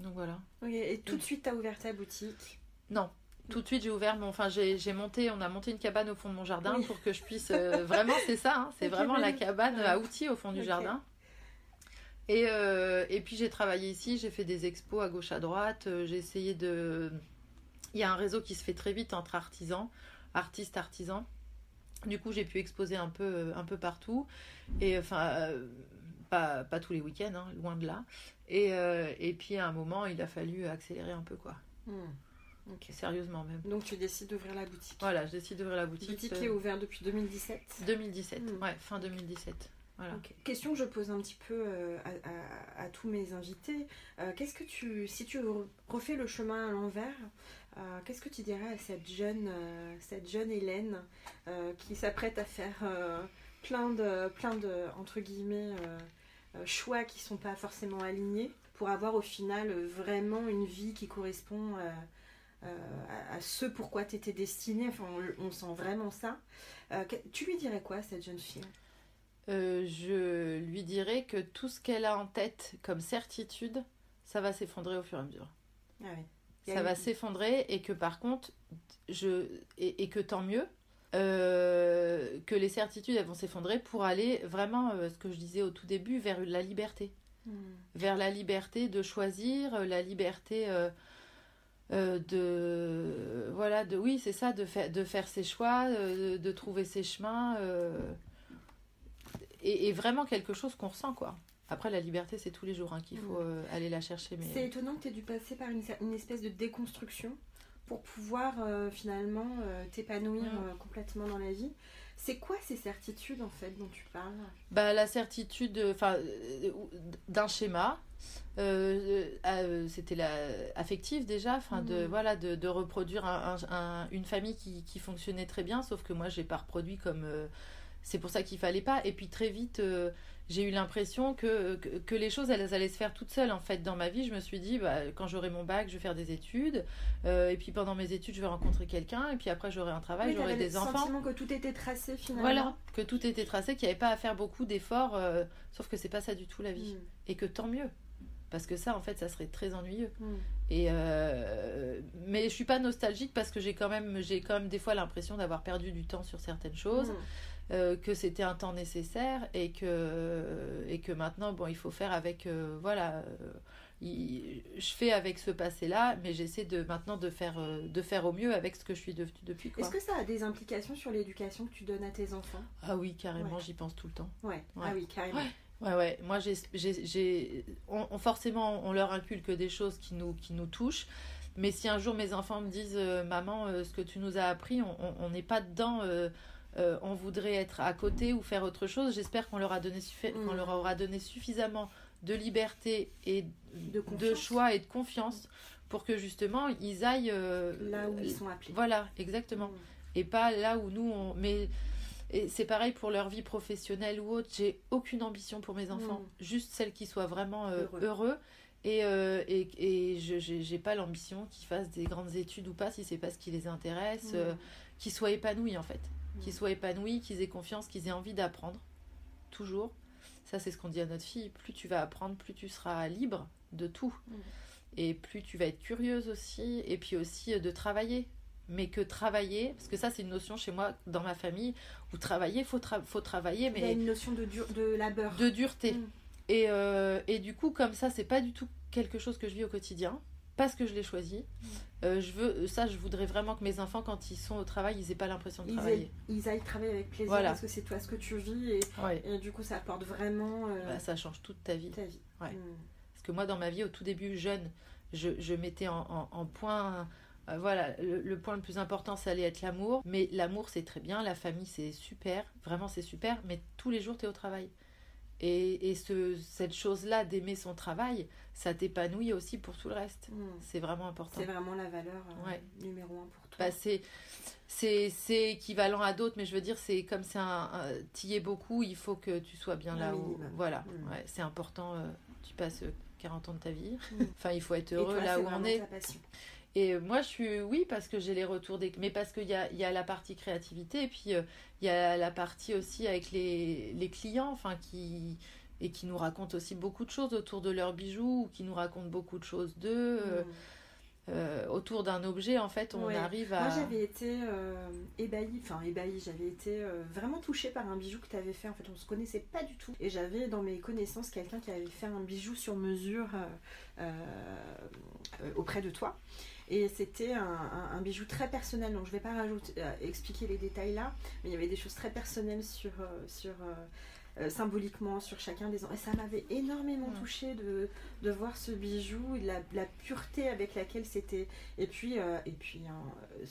Donc voilà. Et tout de suite, tu as ouvert ta boutique? Non. Tout de suite, j'ai ouvert mon. Enfin, j'ai monté, on a monté une cabane au fond de mon jardin Oui. pour que je puisse. euh, vraiment, c'est ça, hein, c'est vraiment la cabane. à outils au fond du jardin. Et, euh, et puis, j'ai travaillé ici, j'ai fait des expos à gauche, à droite. euh, j'ai essayé de. Il y a un réseau qui se fait très vite entre artisans, artistes, artisans. Du coup, j'ai pu exposer un peu, un peu partout. Et enfin, euh, pas, pas tous les week-ends, hein, loin de là. Et, et puis, à un moment, il a fallu accélérer un peu, quoi. Ok. Sérieusement, même. Donc tu décides d'ouvrir la boutique. Voilà, je décide d'ouvrir la boutique. Boutique euh, qui est ouverte depuis 2017. 2017, Mm. ouais, fin 2017. Voilà. Question que je pose un petit peu euh, à, à- à tous mes invités. Euh, qu'est-ce que tu, si tu re- refais le chemin à l'envers, euh, qu'est-ce que tu dirais à cette jeune, euh, cette jeune Hélène euh, qui s'apprête à faire euh, plein de, plein de entre guillemets euh, euh, choix qui sont pas forcément alignés pour avoir au final euh, vraiment une vie qui correspond euh, euh, à, à ce pourquoi tu étais destinée. Enfin, on, on sent vraiment ça. Euh, tu lui dirais quoi à cette jeune fille? Euh, je lui dirais que tout ce qu'elle a en tête comme certitude, ça va s'effondrer au fur et à mesure. Ah oui. Ça va s'effondrer et que par contre, je et, et que tant mieux. euh, que les certitudes elles vont s'effondrer pour aller vraiment, euh, ce que je disais au tout début, vers la liberté. Hmm. vers la liberté de choisir, euh, la liberté euh, de voilà de oui c'est ça de faire de faire ses choix, euh, de, de trouver ses chemins euh, et, et vraiment quelque chose qu'on ressent quoi. Après la liberté c'est tous les jours hein, qu'il faut euh, aller la chercher mais C'est étonnant que tu aies dû passer par une, une espèce de déconstruction pour pouvoir finalement t'épanouir Mm. complètement dans la vie. C'est quoi ces certitudes en fait dont tu parles? Bah, la certitude enfin d'un schéma euh, euh, c'était la affective déjà enfin de Mhm. voilà de, de reproduire un- un- un- une famille qui, qui fonctionnait très bien sauf que moi j'ai pas reproduit comme euh, c'est pour ça qu'il fallait pas. Et puis très vite euh, j'ai eu l'impression que, que, les choses elles, allaient se faire toutes seules en fait dans ma vie. Je me suis dit bah, quand j'aurai mon bac je vais faire des études. Euh, et puis pendant mes études je vais rencontrer quelqu'un. Et puis après j'aurai un travail j'aurai des enfants. sentiment que tout était tracé finalement. Voilà que tout était tracé qu'il n'y avait pas à faire beaucoup d'efforts euh, sauf que c'est pas ça du tout la vie. Mm. et que tant mieux parce que ça en fait ça serait très ennuyeux mm. et euh, mais je suis pas nostalgique parce que j'ai quand même j'ai quand même des fois l'impression d'avoir perdu du temps sur certaines choses mm. Euh, que c'était un temps nécessaire et que, et que maintenant, bon, il faut faire avec. Euh, voilà. Je fais avec ce passé-là, mais j'essaie de maintenant de faire, de faire au mieux avec ce que je suis devenue depuis. Est-ce que ça a des implications sur l'éducation que tu donnes à tes enfants? Ah oui, carrément, j'y pense tout le temps. Ouais. Ah oui, carrément. Ouais, ouais. Moi, j'ai, on, forcément, on leur inculque des choses qui nous, qui nous touchent. Mais si un jour mes enfants me disent, maman, ce que tu nous as appris, on n'est pas dedans. Euh, on voudrait être à côté ou faire autre chose. J'espère qu'on leur, a donné mm. leur aura donné suffisamment de liberté et de, choix et de confiance pour que justement ils aillent euh, là où ils sont appelés. Voilà, exactement. Mm. Et pas là où nous on. Mais c'est pareil pour leur vie professionnelle ou autre. J'ai aucune ambition pour mes enfants, mm. juste celle qui soient vraiment euh, heureux. Et, et, je n'ai pas l'ambition qu'ils fassent des grandes études ou pas, si c'est pas ce qui les intéresse, qu'ils soient épanouis en fait qu'ils soient épanouis, qu'ils aient confiance, qu'ils aient envie d'apprendre. Toujours. Ça, c'est ce qu'on dit à notre fille. Plus tu vas apprendre, plus tu seras libre de tout. Mm. Et plus tu vas être curieuse aussi. Et puis aussi euh, de travailler. Mais que travailler, parce que ça, c'est une notion chez moi, dans ma famille, où travailler, il faut, faut travailler. Mais Il y a une notion de, de labeur. De dureté. Mm. Et, euh, et du coup, comme ça, c'est pas du tout quelque chose que je vis au quotidien parce que je l'ai choisi. Mm. Euh, je veux, ça, je voudrais vraiment que mes enfants, quand ils sont au travail, ils n'aient pas l'impression de travailler. ils aillent travailler avec plaisir parce que c'est toi ce que tu vis et, et, du coup, ça apporte vraiment. Euh, bah, ça change toute ta vie. Ta vie. Ouais. Mm. Parce que moi, dans ma vie, au tout début, jeune, je, je mettais en, en, point. Euh, voilà, le, le, point le plus important, ça allait être l'amour. Mais l'amour, c'est très bien. La famille, c'est super. Vraiment, c'est super. Mais tous les jours, tu es au travail. Et, et ce, cette chose-là d'aimer son travail, ça t'épanouit aussi pour tout le reste. Hmm. C'est vraiment important. C'est vraiment la valeur euh, numéro un pour toi. Bah, c'est, c'est, équivalent à d'autres, mais je veux dire, c'est comme c'est un, tu y es beaucoup, il faut que tu sois bien là où. Voilà, hmm. ouais, c'est important. Euh, tu passes 40 ans de ta vie. Hmm. enfin, il faut être heureux là où on est. Et moi, je suis, oui, parce que j'ai les retours des. Mais parce qu'il y a, y a la partie créativité, et puis euh, il y a la partie aussi avec les, les clients, enfin, qui. Et qui nous racontent aussi beaucoup de choses autour de leurs bijoux, ou qui nous racontent beaucoup de choses d'eux. Euh, mm. euh, autour d'un objet, en fait, on arrive à. Moi, j'avais été ébahie, enfin ébahie, j'avais été vraiment touchée par un bijou que tu avais fait. En fait, on se connaissait pas du tout. Et j'avais dans mes connaissances quelqu'un qui avait fait un bijou sur mesure auprès de toi. Et c'était un, bijou très personnel, donc je ne vais pas rajouter, euh, expliquer les détails là, mais il y avait des choses très personnelles sur, euh, sur euh, symboliquement sur chacun des enfants. Et ça m'avait énormément touché touchée de, de, voir ce bijou, la, la pureté avec laquelle c'était. Et puis, et puis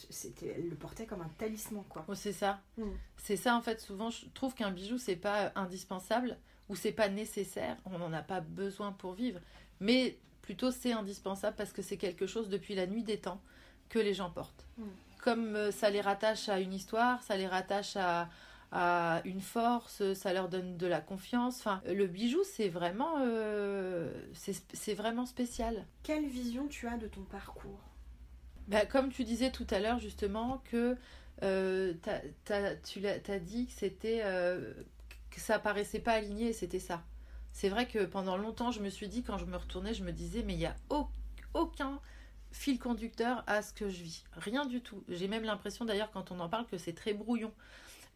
c'était, elle le portait comme un talisman, quoi. Oh, c'est ça. Mm. C'est ça, en fait, souvent, je trouve qu'un bijou, c'est pas indispensable ou c'est pas nécessaire. On n'en a pas besoin pour vivre. Mais Plutôt, c'est indispensable parce que c'est quelque chose depuis la nuit des temps que les gens portent. Mm. Comme euh, ça les rattache à une histoire, ça les rattache à, à une force, ça leur donne de la confiance. Enfin, le bijou, c'est vraiment, euh, c'est vraiment spécial. Quelle vision tu as de ton parcours? Bah, Comme tu disais tout à l'heure, justement, que euh, tu as, dit que c'était que ça paraissait pas aligné, c'était ça c'est vrai que pendant longtemps, je me suis dit, quand je me retournais, je me disais, mais il n'y a aucun fil conducteur à ce que je vis. Rien du tout. J'ai même l'impression d'ailleurs, quand on en parle, que c'est très brouillon.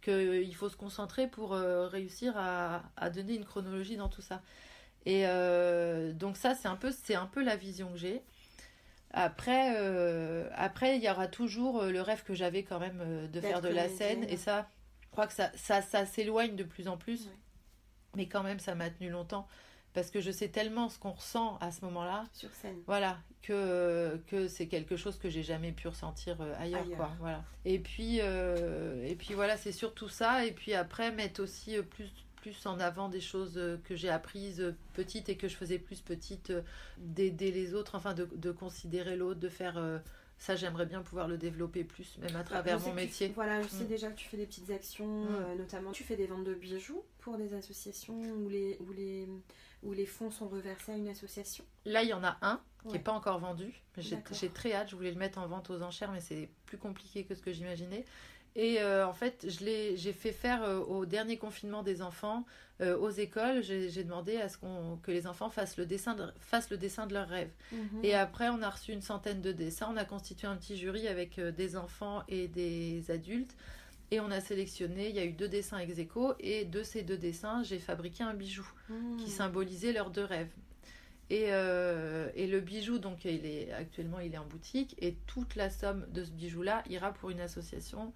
Qu'il faut se concentrer pour euh, réussir à, donner une chronologie dans tout ça. Et euh, donc ça, c'est un, peu, un peu la vision que j'ai. Après, euh, après, il y aura toujours le rêve que j'avais quand même de faire de la scène. Et ça, je crois que ça, ça, ça s'éloigne de plus en plus. Mais quand même, ça m'a tenu longtemps parce que je sais tellement ce qu'on ressent à ce moment-là. Sur scène. Voilà, que, que c'est quelque chose que j'ai jamais pu ressentir euh, ailleurs, Quoi, voilà. Et puis, euh, et puis voilà, c'est surtout ça. Et puis après, mettre aussi euh, plus, plus en avant des choses que j'ai apprises petites et que je faisais plus petites, d'aider les autres, enfin de, de considérer l'autre, de faire ça, j'aimerais bien pouvoir le développer plus, même à travers mon métier. voilà, je sais mm. déjà que tu fais des petites actions, mm. notamment tu fais des ventes de bijoux des associations où les, où les, où les fonds sont reversés à une association Là, il y en a un qui n'est Ouais. pas encore vendu. J'ai très hâte, je voulais le mettre en vente aux enchères, mais c'est plus compliqué que ce que j'imaginais. Et euh, en fait, je l'ai- j'ai fait faire euh, au dernier confinement des enfants euh, aux écoles. J'ai demandé à ce qu'on que les enfants fassent le dessin de, fassent le dessin de leurs rêves. Mhm. Et après, on a reçu une centaine de dessins. On a constitué un petit jury avec des enfants et des adultes. Et on a sélectionné, il y a eu deux dessins ex aequo, et de ces deux dessins, j'ai fabriqué un bijou Mhm. qui symbolisait leurs deux rêves. Et, euh, et le bijou, donc il est actuellement il est en boutique, et toute la somme de ce bijou-là ira pour une association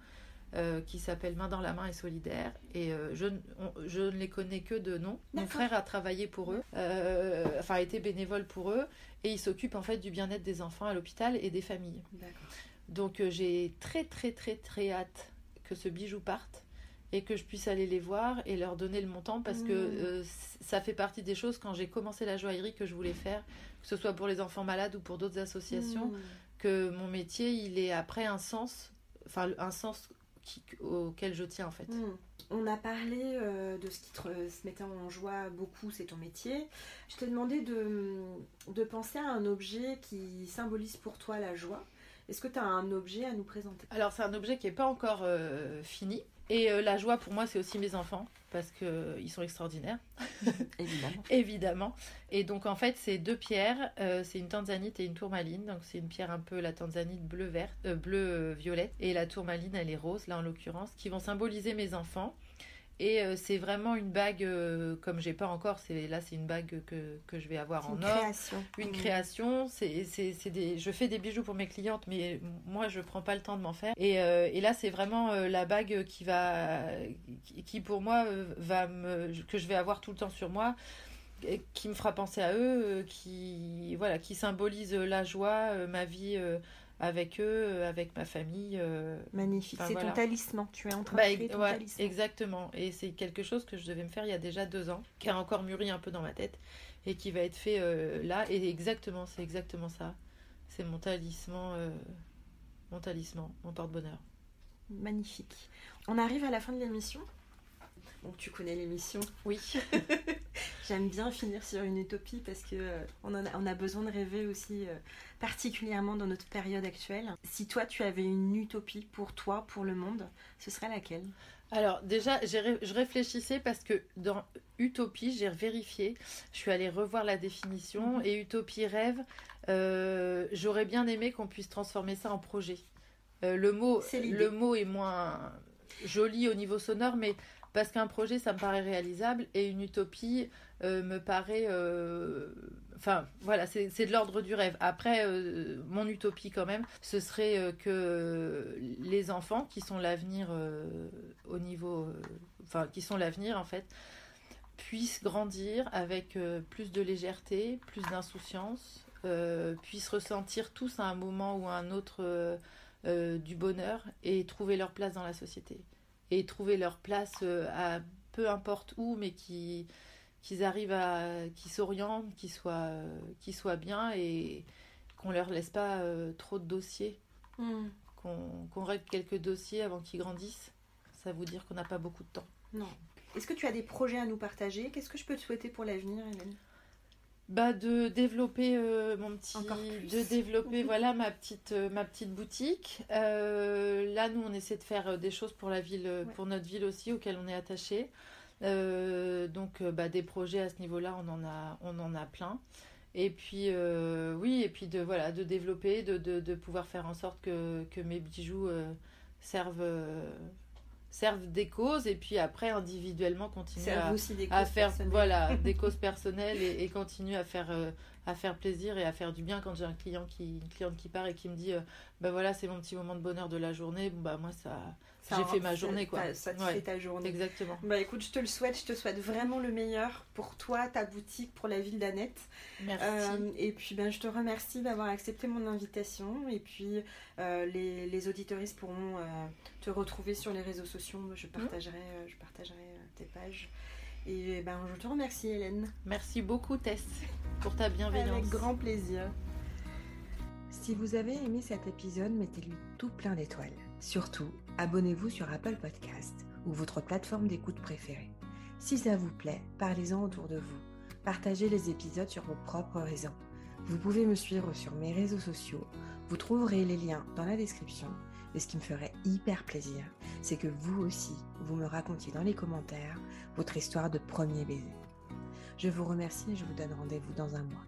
euh, qui s'appelle Main dans la main et solidaire. Et euh, je, on- je ne les connais que de nom. Mon frère a travaillé pour eux, euh, enfin a été bénévole pour eux, et il s'occupe en fait du bien-être des enfants à l'hôpital et des familles. Donc j'ai très très très très hâte que ce bijou parte et que je puisse aller les voir et leur donner le montant parce que Mmh. euh, ça fait partie des choses quand j'ai commencé la joaillerie que je voulais faire, que ce soit pour les enfants malades ou pour d'autres associations, Mhm. que mon métier il est après un sens, enfin un sens qui- auquel je tiens en fait. Mhm. On a parlé euh, de ce qui te se mettait en joie beaucoup, c'est ton métier. Je t'ai demandé de, de penser à un objet qui symbolise pour toi la joie. Est-ce que tu as un objet à nous présenter? Alors c'est un objet qui n'est pas encore euh, fini et euh, la joie pour moi c'est aussi mes enfants parce qu'ils sont extraordinaires. Évidemment. Évidemment. Et donc en fait, c'est deux pierres. euh, c'est une tanzanite et une tourmaline. Donc c'est une pierre un peu la tanzanite bleu verte, euh, bleu euh, violette, et la tourmaline elle est rose là en l'occurrence, qui vont symboliser mes enfants. Et euh, c'est vraiment une bague euh, comme j'ai pas encore. C'est là c'est une bague que, que je vais avoir en une or. création. Une Mhm. création, c'est c'est- c'est des, je fais des bijoux pour mes clientes, mais moi je prends pas le temps de m'en faire. Et, euh, et là c'est vraiment euh, la bague qui va, qui, pour moi va me, que je vais avoir tout le temps sur moi, qui me fera penser à eux, qui voilà, qui symbolise la joie, ma vie avec eux, euh, avec ma famille. euh. Magnifique. Enfin, c'est voilà. ton talisman. Tu es en train Bah, de créer ton ouais, talisman. exactement. Et c'est quelque chose que je devais me faire il y a déjà deux ans, qui a encore mûri un peu dans ma tête et qui va être fait euh, là. Et exactement, c'est exactement ça. C'est mon talisman, euh, mon talisman, mon porte-bonheur. Magnifique. On arrive à la fin de l'émission. Bon, tu connais l'émission. Oui. J'aime bien finir sur une utopie parce que euh, on, en a, on a besoin de rêver aussi, euh, particulièrement dans notre période actuelle. Si toi, tu avais une utopie pour toi, pour le monde, ce serait laquelle? Alors déjà, je réfléchissais parce que dans utopie, j'ai vérifié, je suis allée revoir la définition Mhm. et utopie rêve, euh, j'aurais bien aimé qu'on puisse transformer ça en projet. Euh, le mot, le mot est moins joli au niveau sonore, mais parce qu'un projet, ça me paraît réalisable et une utopie me paraît, euh, enfin voilà, c'est de l'ordre du rêve. Après, euh, mon utopie quand même, ce serait euh, que les enfants qui sont l'avenir euh, au niveau, euh, enfin qui sont l'avenir en fait, puissent grandir avec euh, plus de légèreté, plus d'insouciance, euh, puissent ressentir tous à un moment ou à un autre euh, euh, du bonheur et trouver leur place dans la société. Et trouver leur place euh, à peu importe où, mais qui qu'ils arrivent à qu'ils s'orientent, qu'ils soient qu'ils soient bien et qu'on leur laisse pas euh, trop de dossiers, qu'on qu'on règle quelques dossiers avant qu'ils grandissent. Ça veut dire qu'on n'a pas beaucoup de temps. Non. Est-ce que tu as des projets à nous partager? Qu'est-ce que je peux te souhaiter pour l'avenir, Hélène? Bah de développer euh, mon petit de développer voilà ma petite euh, ma petite boutique Euh, là nous on essaie de faire des choses pour la ville Ouais. pour notre ville aussi auquel on est attaché Euh, donc euh, bah, des projets à ce niveau là on en a on en a plein et puis euh, oui et puis de voilà de développer de, de, de pouvoir faire en sorte que, que mes bijoux euh, servent servent des causes et puis après individuellement continuer à, faire personnelles. voilà des causes personnelles et, et continuer à faire euh, à faire plaisir et à faire du bien quand j'ai un client qui une cliente qui part et qui me dit euh, bah voilà c'est mon petit moment de bonheur de la journée bon bah moi Ça j'ai fait ma journée quoi Ça, te Ouais. fait ta journée. exactement Bah écoute, je te le souhaite, je te souhaite vraiment le meilleur pour toi, ta boutique, pour la ville d'Annette. merci Euh, et puis ben, je te remercie d'avoir accepté mon invitation. Et puis euh, les, les auditoristes pourront euh, te retrouver sur les réseaux sociaux. Je partagerai, euh, je partagerai euh, tes pages. Et ben, je te remercie Hélène. merci beaucoup Tess pour ta bienveillance Avec grand plaisir. Si vous avez aimé cet épisode, mettez-lui tout plein d'étoiles. Surtout, abonnez-vous sur Apple Podcast ou votre plateforme d'écoute préférée. Si ça vous plaît, parlez-en autour de vous. Partagez les épisodes sur vos propres réseaux. Vous pouvez me suivre sur mes réseaux sociaux. Vous trouverez les liens dans la description. Et ce qui me ferait hyper plaisir, c'est que vous aussi, vous me racontiez dans les commentaires votre histoire de premier baiser. Je vous remercie et je vous donne rendez-vous dans un mois.